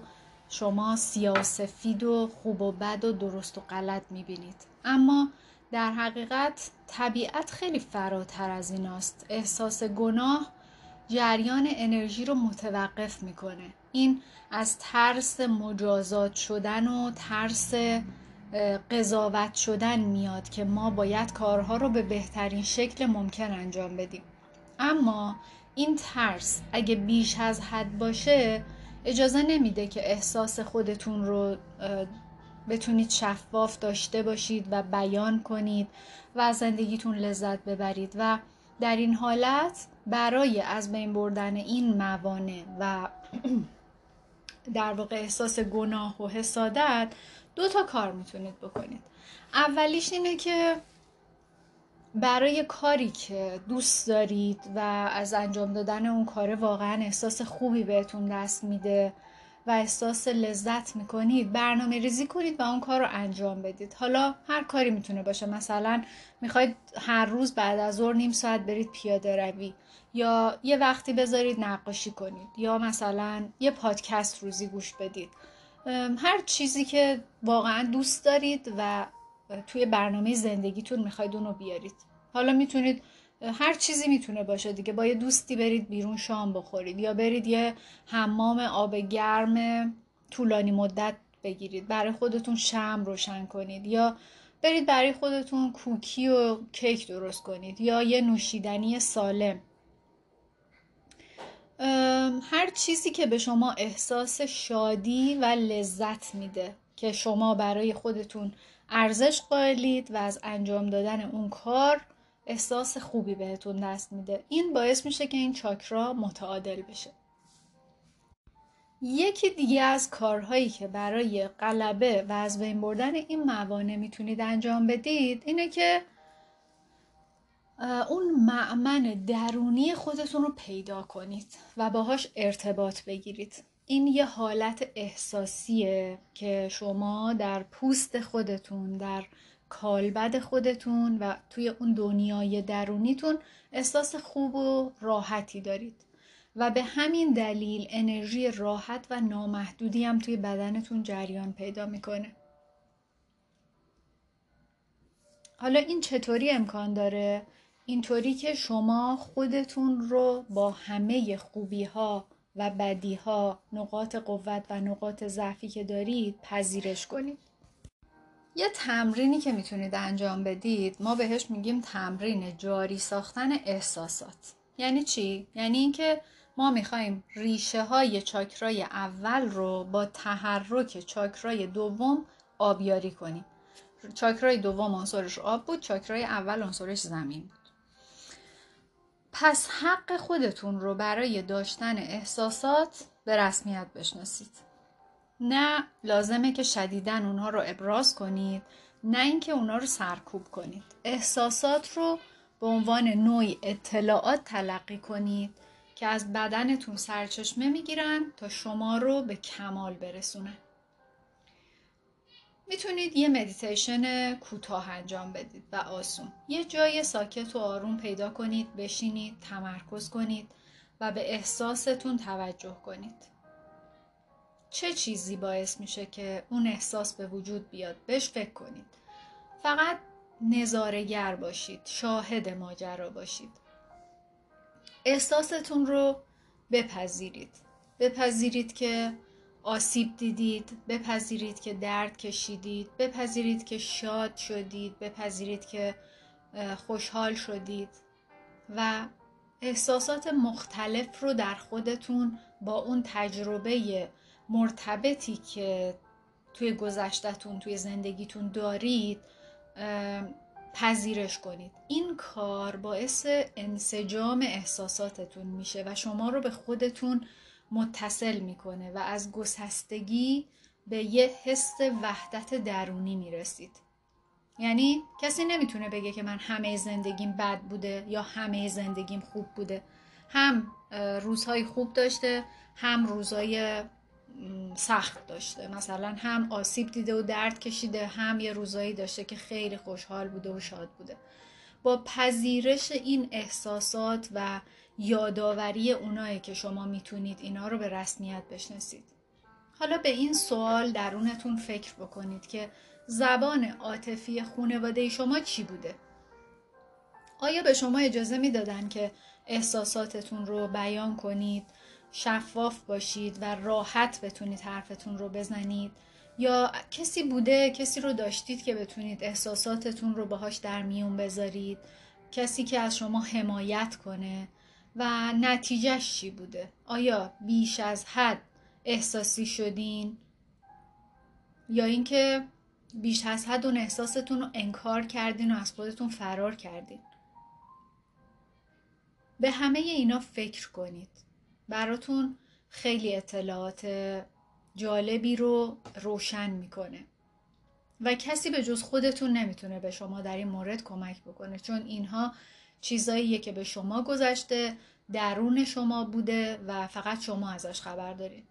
شما سیاسفید و خوب و بد و درست و غلط می‌بینید. اما در حقیقت طبیعت خیلی فراتر از ایناست. احساس گناه جریان انرژی رو متوقف می‌کنه. این از ترس مجازات شدن و ترس قضاوت شدن میاد که ما باید کارها رو به بهترین شکل ممکن انجام بدیم. اما این ترس اگه بیش از حد باشه اجازه نمیده که احساس خودتون رو بتونید شفاف داشته باشید و بیان کنید و از زندگیتون لذت ببرید و در این حالت برای از بین بردن این موانع و <clears throat> در واقع احساس گناه و حسادت دو تا کار می‌تونید بکنید. اولیش اینه که برای کاری که دوست دارید و از انجام دادن اون کار واقعا احساس خوبی بهتون دست میده و احساس لذت می‌کنید برنامه ریزی کنید و اون کار رو انجام بدید. حالا هر کاری می‌تونه باشه. مثلا می‌خواید هر روز بعد از ظهر نیم ساعت برید پیاده روی. یا یه وقتی بذارید نقاشی کنید یا مثلا یه پادکست روزی گوش بدید. هر چیزی که واقعا دوست دارید و توی برنامه زندگیتون می‌خواید اونو بیارید. حالا می‌تونید هر چیزی می‌تونه باشه دیگه. با یه دوستی برید بیرون شام بخورید یا برید یه حمام آب گرم طولانی مدت بگیرید. برای خودتون شم روشن کنید یا برید برای خودتون کوکی و کیک درست کنید یا یه نوشیدنی سالم. هر چیزی که به شما احساس شادی و لذت میده که شما برای خودتون ارزش قائلید و از انجام دادن اون کار احساس خوبی بهتون دست میده. این باعث میشه که این چاکرا متعادل بشه. یکی دیگه از کارهایی که برای غلبه و از بین بردن این موانع می‌تونید انجام بدید اینه که اون معمن درونی خودتون رو پیدا کنید و باهاش ارتباط بگیرید. این یه حالت احساسیه که شما در پوست خودتون در کالبد خودتون و توی اون دنیای درونیتون احساس خوب و راحتی دارید. و به همین دلیل انرژی راحت و نامحدودی هم توی بدنتون جریان پیدا می‌کنه. حالا این چطوری امکان داره؟ اینطوری که شما خودتون رو با همه خوبی ها و بدی ها نقاط قوت و نقاط ضعفی که دارید پذیرش کنید. یه تمرینی که می‌تونید انجام بدید ما بهش میگیم تمرین جاری ساختن احساسات. یعنی چی؟ یعنی اینکه ما می‌خوایم ریشه های چاکرای اول رو با تحرک چاکرای دوم آبیاری کنیم. چاکرای دوم عنصرش آب بود چاکرای اول عنصرش زمین پس حق خودتون رو برای داشتن احساسات به رسمیت بشناسید. نه لازمه که شدیدن اونها رو ابراز کنید نه اینکه اونا رو سرکوب کنید. احساسات رو به عنوان نوعی اطلاعات تلقی کنید که از بدنتون سرچشمه می‌گیرن تا شما رو به کمال برسونن می‌تونید یه مدیتیشن کوتاه انجام بدید و آسون. یه جای ساکت و آروم پیدا کنید بشینید تمرکز کنید و به احساستون توجه کنید. چه چیزی باعث میشه که اون احساس به وجود بیاد؟ بهش فکر کنید. فقط نظارگر باشید شاهد ماجرا باشید. احساستون رو بپذیرید. بپذیرید که آسیب دیدید بپذیرید که درد کشیدید بپذیرید که شاد شدید بپذیرید که خوشحال شدید و احساسات مختلف رو در خودتون با اون تجربه مرتبطی که توی گذشتهتون توی زندگیتون دارید پذیرش کنید. این کار باعث انسجام احساساتتون میشه و شما رو به خودتون متصل می‌کنه و از گسستگی به یه حس وحدت درونی می‌رسید. یعنی کسی نمی‌تونه بگه که من همه زندگیم بد بوده یا همه زندگیم خوب بوده. هم روزهای خوب داشته هم روزهای سخت داشته. مثلا هم آسیب دیده و درد کشیده هم یه روزایی داشته که خیلی خوشحال بوده و شاد بوده. با پذیرش این احساسات و یادآوری اونایی که شما می‌تونید اینا رو به رسمیت بشناسید. حالا به این سوال درونتون فکر بکنید که زبان عاطفی خانواده شما چی بوده؟ آیا به شما اجازه می‌دادن که احساساتتون رو بیان کنید شفاف باشید و راحت بتونید حرفتون رو بزنید؟ یا کسی بوده کسی رو داشتید که بتونید احساساتتون رو باهاش در میون بذارید؟ کسی که از شما حمایت کنه؟ و نتیجهش چی بوده؟ آیا بیش از حد احساسی شدین؟ یا اینکه بیش از حد اون احساستون رو انکار کردین و از خودتون فرار کردین؟ به همه اینا فکر کنید. براتون خیلی اطلاعات جالبی رو روشن می‌کنه. و کسی به جز خودتون نمی‌تونه به شما در این مورد کمک بکنه چون اینها چیزاییه که به شما گذشته درون شما بوده و فقط شما ازش خبر دارید.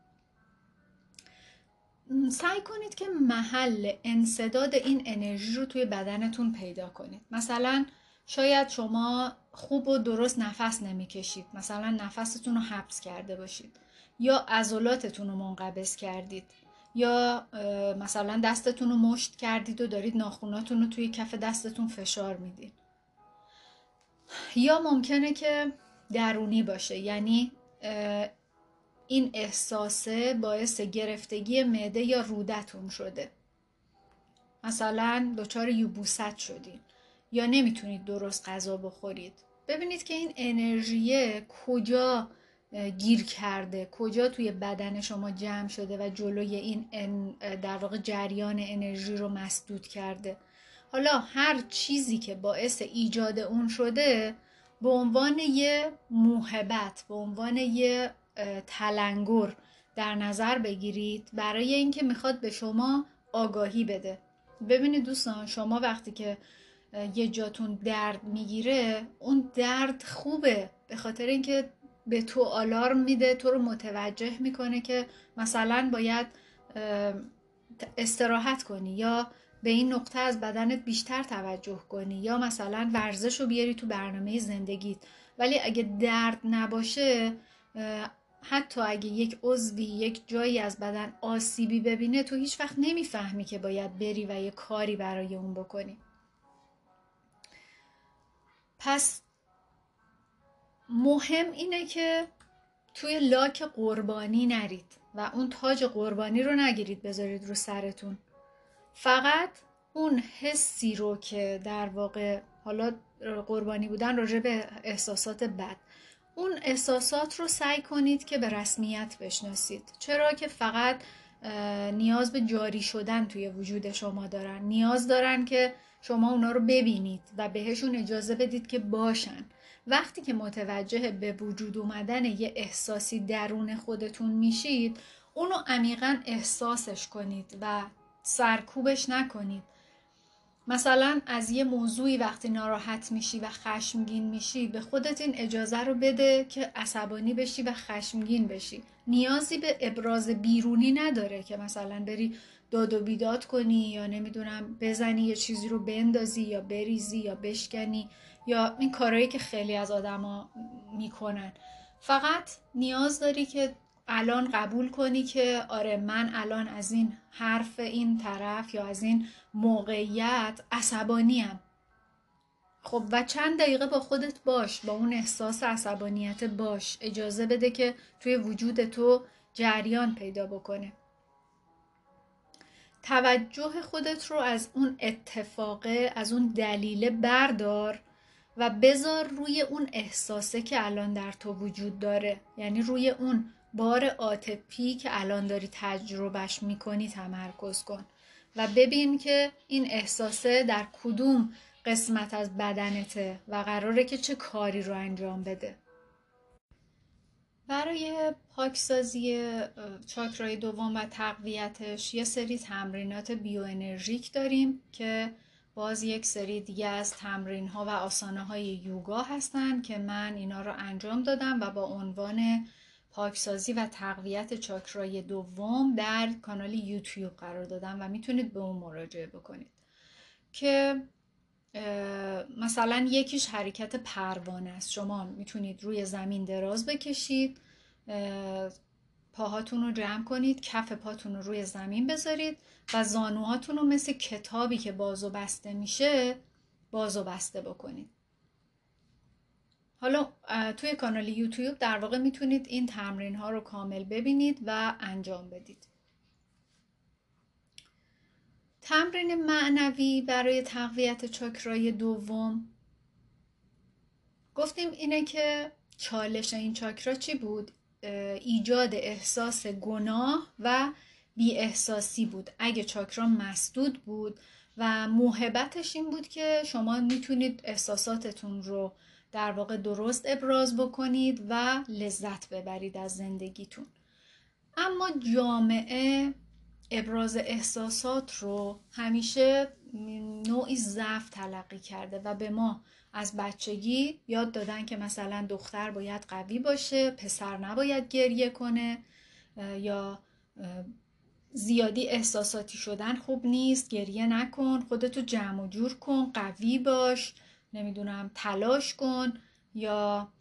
سعی کنید که محل انصداد این انرژی رو توی بدنتون پیدا کنید. مثلا شاید شما خوب و درست نفس نمی‌کشید. مثلا نفستون رو حبس کرده باشید. یا عضلاتتون رو منقبض کردید. یا مثلا دستتون رو مشت کردید و دارید ناخوناتون رو توی کف دستتون فشار می‌دید. یا ممکنه که درونی باشه. یعنی این احساسه باعث گرفتگی معده یا رودتون شده. مثلا دچار یوبوست شدین یا نمی‌تونید درست غذا بخورید. ببینید که این انرژی کجا گیر کرده کجا توی بدن شما جمع شده و جلوی این در واقع جریان انرژی رو مسدود کرده. حالا هر چیزی که باعث ایجاد اون شده به عنوان یه موهبت به عنوان یه تلنگر در نظر بگیرید برای اینکه می‌خواد به شما آگاهی بده. ببینید دوستان شما وقتی که یه جاتون درد می‌گیره اون درد خوبه به خاطر اینکه به تو آلارم میده تو رو متوجه می‌کنه که مثلا باید استراحت کنی یا به این نقطه از بدنت بیشتر توجه کنی. یا مثلا ورزش رو بیاری تو برنامه زندگیت. ولی اگه درد نباشه حتی اگه یک عضوی یک جایی از بدن آسیبی ببینه تو هیچ وقت نمی‌فهمی که باید بری و یه کاری برای اون بکنی. پس مهم اینه که توی لاک قربانی نرید و اون تاج قربانی رو نگیرید بذارید رو سرتون. فقط اون حسی رو که در واقع حالا قربانی بودن راجع به احساسات بد. اون احساسات رو سعی کنید که به رسمیت بشناسید. چرا که فقط نیاز به جاری شدن توی وجود شما دارن. نیاز دارن که شما اونا رو ببینید و بهشون اجازه بدید که باشن. وقتی که متوجه به وجود اومدن یه احساسی درون خودتون میشید اونو عمیقا احساسش کنید و سرکوبش نکنید. مثلا از یه موضوعی وقتی ناراحت میشی و خشمگین میشی به خودت این اجازه رو بده که عصبانی بشی و خشمگین بشی. نیازی به ابراز بیرونی نداره که مثلا بری داد و بیداد کنی یا نمی‌دونم بزنی یه چیزی رو بندازی یا بریزی یا بشکنی یا این کارهایی که خیلی از آدما می‌کنن. فقط نیاز داری که الان قبول کنی که آره من الان از این حرف این طرف یا از این موقعیت عصبانیم. خب و چند دقیقه با خودت باش با اون احساس عصبانیت باش. اجازه بده که توی وجود تو جریان پیدا بکنه. توجه خودت رو از اون اتفاقه از اون دلیله بردار و بذار روی اون احساسه که الان در تو وجود داره. یعنی روی اون بار عاطفی که الان داری تجربهش می‌کنی تمرکز کن و ببین که این احساسه در کدوم قسمت از بدنته و قراره که چه کاری رو انجام بده. برای پاکسازی چاکرای دوم و تقویتش یه سری تمرینات بیوانرژیک داریم که باز یک سری دیگه از تمرین ها و آسانه های یوگا هستن که من اینا رو انجام دادم و با عنوان پاکسازی و تقویت چاکرای دوم در کانال یوتیوب قرار دادم و می‌تونید به اون مراجعه بکنید. که مثلا یکیش حرکت پروانه است. شما می‌تونید روی زمین دراز بکشید پاهاتون رو جمع کنید کف پاتون رو روی زمین بذارید و زانوهاتون رو مثل کتابی که باز و بسته میشه باز و بسته بکنید. حالا توی کانال یوتیوب در واقع می‌تونید این تمرین ها رو کامل ببینید و انجام بدید. تمرین معنوی برای تقویت چاکرای دوم. گفتیم اینه که چالش این چاکرا چی بود؟ ایجاد احساس گناه و بی احساسی بود. اگه چاکرا مسدود بود و موهبتش این بود که شما می‌تونید احساساتتون رو در واقع درست ابراز بکنید و لذت ببرید از زندگیتون. اما جامعه ابراز احساسات رو همیشه نوعی ضعف تلقی کرده و به ما از بچگی یاد دادن که مثلا دختر باید قوی باشه پسر نباید گریه کنه یا زیادی احساساتی شدن خوب نیست گریه نکن خودتو جمع و جور کن قوی باش. نمی‌دونم تلاش کن یا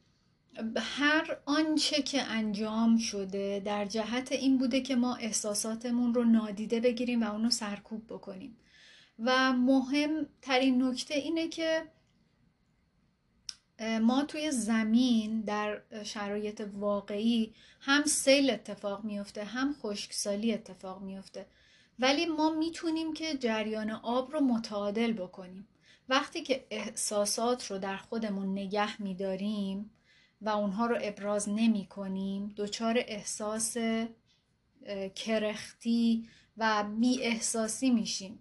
هر آنچه که انجام شده در جهت این بوده که ما احساساتمون رو نادیده بگیریم و اونو سرکوب بکنیم. و مهمترین نکته اینه که ما توی زمین در شرایط واقعی هم سیل اتفاق میفته هم خشکسالی اتفاق میفته ولی ما می‌تونیم که جریان آب رو متعادل بکنیم. وقتی که احساسات رو در خودمون نگه میداریم و اونها رو ابراز نمی کنیم دچار احساس کرختی و بی احساسی میشیم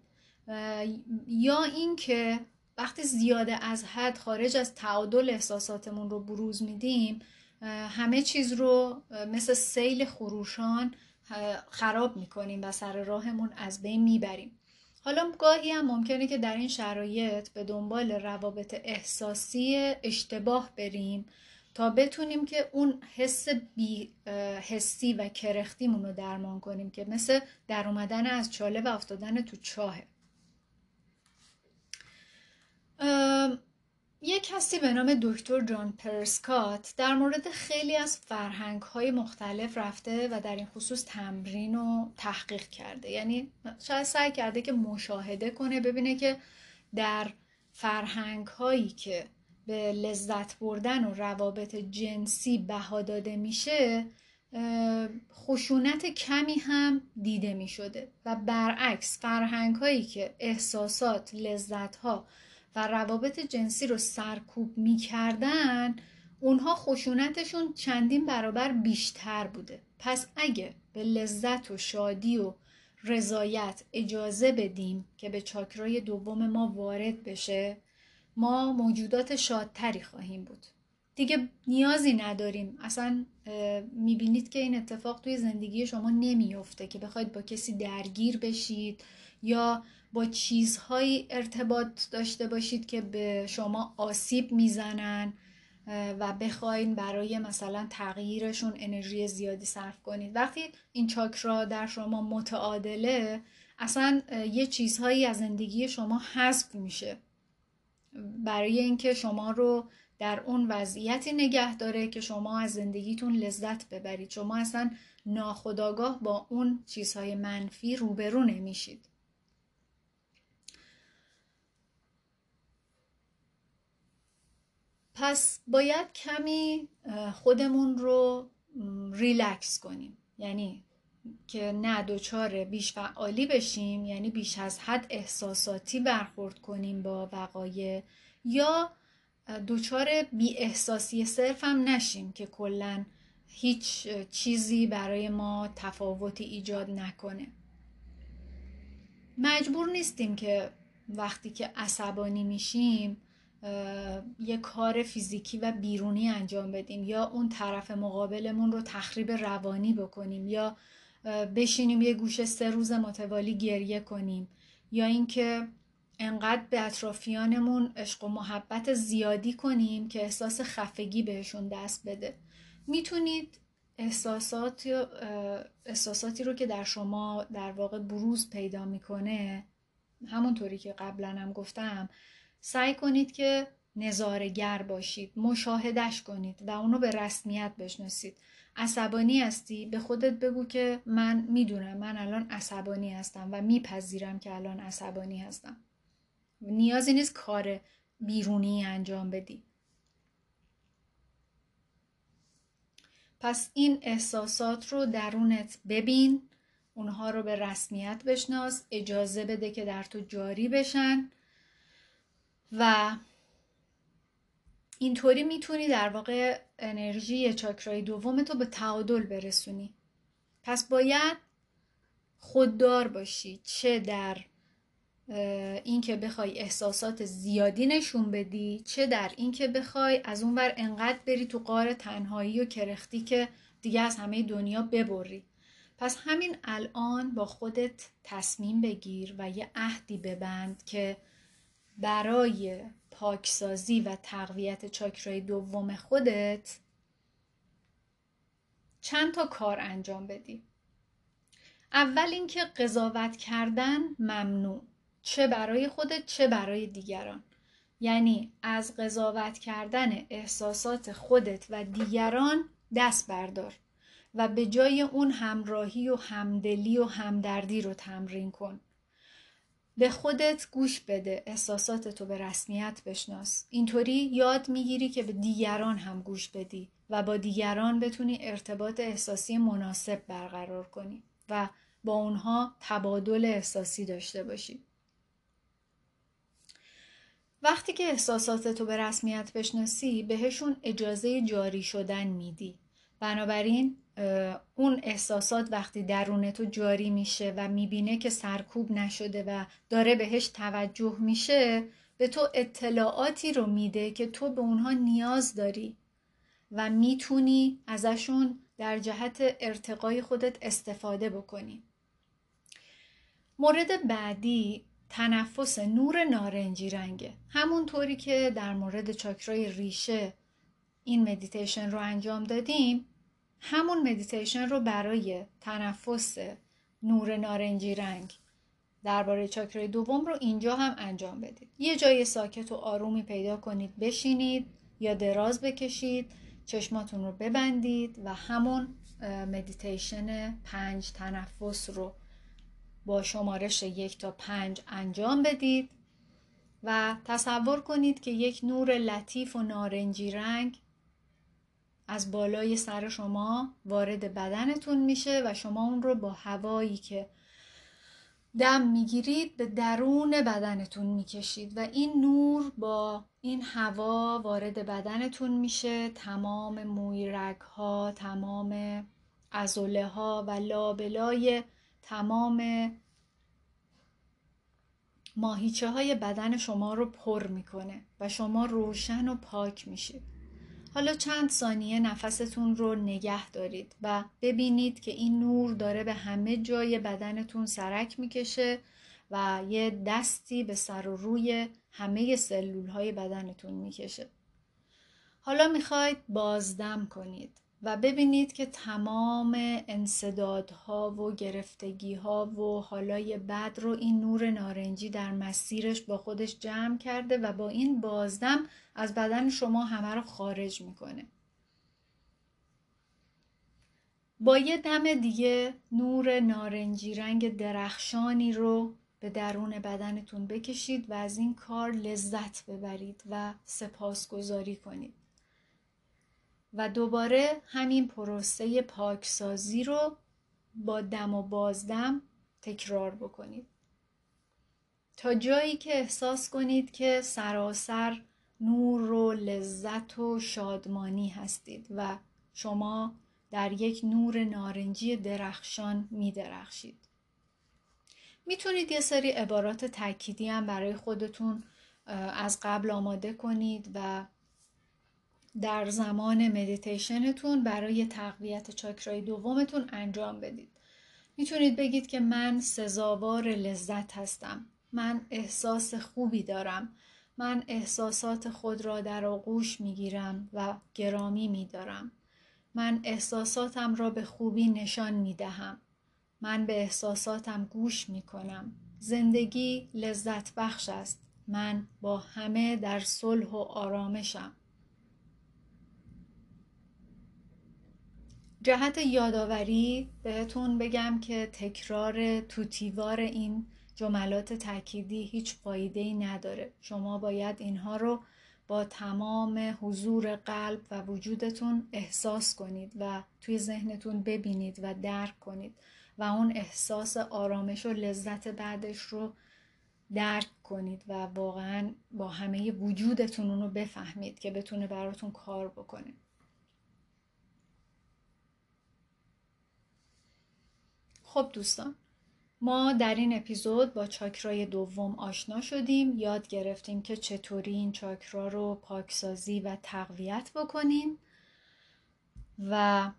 یا اینکه وقتی زیاده از حد خارج از تعادل احساساتمون رو بروز میدیم همه چیز رو مثل سیل خروشان خراب می‌کنیم و سر راهمون از بین می‌بریم. حالا گاهی هم ممکنه که در این شرایط به دنبال روابط احساسی اشتباه بریم تا بتونیم که اون حس بی حسی و کرختیمون رو درمان کنیم که مثل در اومدن از چاله و افتادن تو چاهه یک کسی به نام دکتر جان پرسکات در مورد خیلی از فرهنگ های مختلف رفته و در این خصوص تمرین و تحقیق کرده. یعنی شاید سعی کرده که مشاهده کنه ببینه که در فرهنگ هایی که به لذت بردن و روابط جنسی بها داده میشه خشونت کمی هم دیده می شده و برعکس فرهنگ هایی که احساسات لذت ها و روابط جنسی رو سرکوب می‌کردن اونها خشونتشون چندین برابر بیشتر بوده. پس اگه به لذت و شادی و رضایت اجازه بدیم که به چاکرای دوم ما وارد بشه ما موجودات شادتری خواهیم بود. دیگه نیازی نداریم. اصلا می‌بینید که این اتفاق توی زندگی شما نمیفته که بخواید با کسی درگیر بشید یا با چیزهایی ارتباط داشته باشید که به شما آسیب می‌زنن و بخواین برای مثلا تغییرشون انرژی زیادی صرف کنید. وقتی این چاکرا در شما متعادله اصلا یه چیزهایی از زندگی شما حذف میشه. برای اینکه شما رو در اون وضعیتی نگه داره که شما از زندگیتون لذت ببرید. شما اصلا ناخداگاه با اون چیزهای منفی روبرو نمیشید. پس باید کمی خودمون رو ریلکس کنیم. یعنی که نه دوچار بیش فعالی بشیم یعنی بیش از حد احساساتی برخورد کنیم با وقایع یا دوچار بی احساسی صرف هم نشیم که کلا هیچ چیزی برای ما تفاوتی ایجاد نکنه. مجبور نیستیم که وقتی که عصبانی میشیم یه کار فیزیکی و بیرونی انجام بدیم یا اون طرف مقابلمون رو تخریب روانی بکنیم یا بشینیم یه گوشه سه روز متوالی گریه کنیم یا اینکه انقدر به اطرافیانمون عشق و محبت زیادی کنیم که احساس خفگی بهشون دست بده. می‌تونید احساسات احساساتی رو که در شما در واقع بروز پیدا می‌کنه همونطوری که قبلا هم گفتم سعی کنید که نظارگر باشید مشاهدش کنید و اونو به رسمیت بشناسید. عصبانی هستی؟ به خودت بگو که من می‌دونم من الان عصبانی هستم و میپذیرم که الان عصبانی هستم. نیازی نیست کار بیرونی انجام بدی. پس این احساسات رو درونت ببین اونها رو به رسمیت بشناس اجازه بده که در تو جاری بشن. و اینطوری می‌تونی در واقع انرژی چاکرای دوم تو به تعادل برسونی. پس باید خوددار باشی. چه در اینکه بخوای احساسات زیادی نشون بدی چه در اینکه بخوای از اونور انقدر بری تو قار تنهایی و کرختی که دیگه از همه دنیا ببری. پس همین الان با خودت تصمیم بگیر و یه عهدی ببند که برای پاکسازی و تقویت چاکرای دوم خودت چند تا کار انجام بدی؟ اول اینکه قضاوت کردن ممنوع چه برای خودت چه برای دیگران. یعنی از قضاوت کردن احساسات خودت و دیگران دست بردار و به جای اون همراهی و همدلی و همدردی رو تمرین کن. به خودت گوش بده احساساتتو به رسمیت بشناس. اینطوری یاد می‌گیری که به دیگران هم گوش بدی و با دیگران بتونی ارتباط احساسی مناسب برقرار کنی و با اونها تبادل احساسی داشته باشی. وقتی که احساساتتو به رسمیت بشناسی بهشون اجازه جاری شدن میدی. بنابراین اون احساسات وقتی درون تو جاری میشه و می‌بینه که سرکوب نشده و داره بهش توجه میشه به تو اطلاعاتی رو میده که تو به اونها نیاز داری و می‌تونی ازشون در جهت ارتقای خودت استفاده بکنی. مورد بعدی تنفس نور نارنجی رنگه. همونطوری که در مورد چاکرای ریشه این مدیتیشن رو انجام دادیم همون مدیتیشن رو برای تنفس نور نارنجی رنگ درباره چاکرای دوم رو اینجا هم انجام بدید. یه جای ساکت و آرومی پیدا کنید بشینید یا دراز بکشید چشماتون رو ببندید و همون مدیتیشن پنج تنفس رو با شمارش یک تا پنج انجام بدید و تصور کنید که یک نور لطیف و نارنجی رنگ از بالای سر شما وارد بدنتون میشه و شما اون رو با هوایی که دم می‌گیرید به درون بدنتون می‌کشید و این نور با این هوا وارد بدنتون میشه. تمام مویرگ ها تمام ازوله ها و لابلای تمام ماهیچه های بدن شما رو پر می‌کنه و شما روشن و پاک میشید. حالا چند ثانیه نفستون رو نگه دارید و ببینید که این نور داره به همه جای بدنتون سرک می‌کشه و یه دستی به سر و روی همه سلول های بدنتون می‌کشه. حالا می‌خواید بازدم کنید. و ببینید که تمام انصدادها و گرفتگیها و حالای بد رو این نور نارنجی در مسیرش با خودش جمع کرده و با این بازدم از بدن شما همه رو خارج می‌کنه. با یه دم دیگه نور نارنجی رنگ درخشانی رو به درون بدنتون بکشید و از این کار لذت ببرید و سپاسگزاری کنید. و دوباره همین پروسه پاکسازی رو با دم و بازدم تکرار بکنید تا جایی که احساس کنید که سراسر نور و لذت و شادمانی هستید و شما در یک نور نارنجی درخشان می درخشید. می‌تونید یه سری عبارات تأکیدی هم برای خودتون از قبل آماده کنید و در زمان مدیتیشنتون برای تقویت چاکرای دومتون انجام بدید. می‌تونید بگید که من سزاوار لذت هستم. من احساس خوبی دارم. من احساسات خود را در آغوش می‌گیرم و گرامی میدارم. من احساساتم را به خوبی نشان می دهم. من به احساساتم گوش می کنم. زندگی لذت بخش است. من با همه در صلح و آرامشم. جهت یادآوری بهتون بگم که تکرار توتیوار این جملات تأکیدی هیچ فایده ای نداره. شما باید اینها رو با تمام حضور قلب و وجودتون احساس کنید و توی ذهنتون ببینید و درک کنید و اون احساس آرامش و لذت بعدش رو درک کنید و واقعا با همه وجودتون اونو بفهمید که بتونه براتون کار بکنه خب دوستان ما در این اپیزود با چاکرای دوم آشنا شدیم. یاد گرفتیم که چطوری این چاکرا رو پاکسازی و تقویت بکنیم و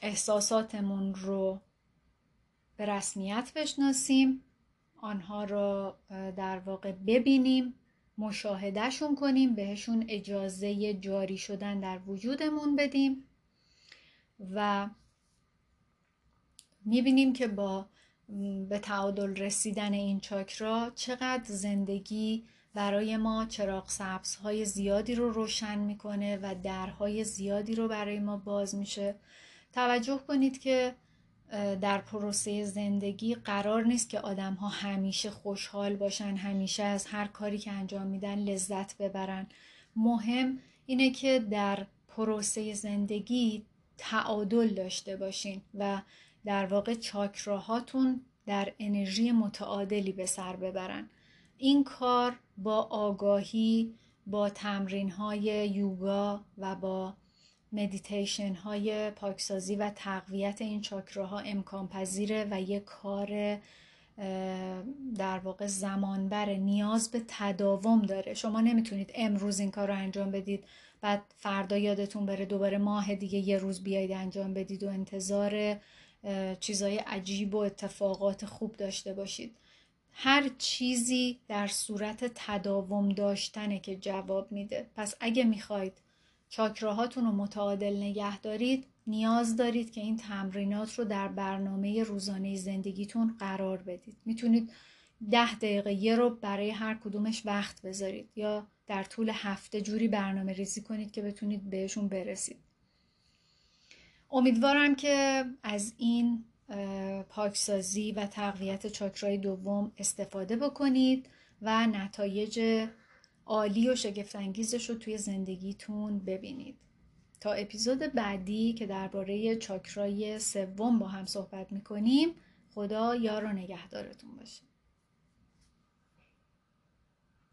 احساساتمون رو به رسمیت بشناسیم آنها رو در واقع ببینیم مشاهدهشون کنیم بهشون اجازه جاری شدن در وجودمون بدیم و می‌بینیم که با به تعادل رسیدن این چاکرا چقدر زندگی برای ما چراغ سبزهای زیادی رو روشن می‌کنه و درهای زیادی رو برای ما باز میشه. توجه کنید که در پروسه زندگی قرار نیست که آدم ها همیشه خوشحال باشن همیشه از هر کاری که انجام میدن لذت ببرن. مهم اینه که در پروسه زندگی تعادل داشته باشین و در واقع چاکراهاتون در انرژی متعادلی به سر ببرن. این کار با آگاهی با تمرین های یوگا و با مدیتیشن های پاکسازی و تقویت این چاکراها امکان پذیره و یک کار در واقع زمانبر نیاز به تداوم داره. شما نمی‌تونید امروز این کار رو انجام بدید بعد فردا یادتون بره دوباره ماه دیگه یه روز بیاید انجام بدید و انتظار چیزای عجیب و اتفاقات خوب داشته باشید. هر چیزی در صورت تداوم داشتنه که جواب میده. پس اگه می‌خواید چاکراهاتون رو متعادل نگه دارید نیاز دارید که این تمرینات رو در برنامه روزانه زندگیتون قرار بدید. می‌تونید ده دقیقه یه رو برای هر کدومش وقت بذارید یا در طول هفته جوری برنامه ریزی کنید که بتونید بهشون برسید. امیدوارم که از این پاکسازی و تقویت چاکرای دوم استفاده بکنید و نتایج عالی و شگفتانگیزش رو توی زندگیتون ببینید. تا اپیزود بعدی که درباره چاکرای سوم با هم صحبت می‌کنیم خدا یار و نگهدارتون باشه.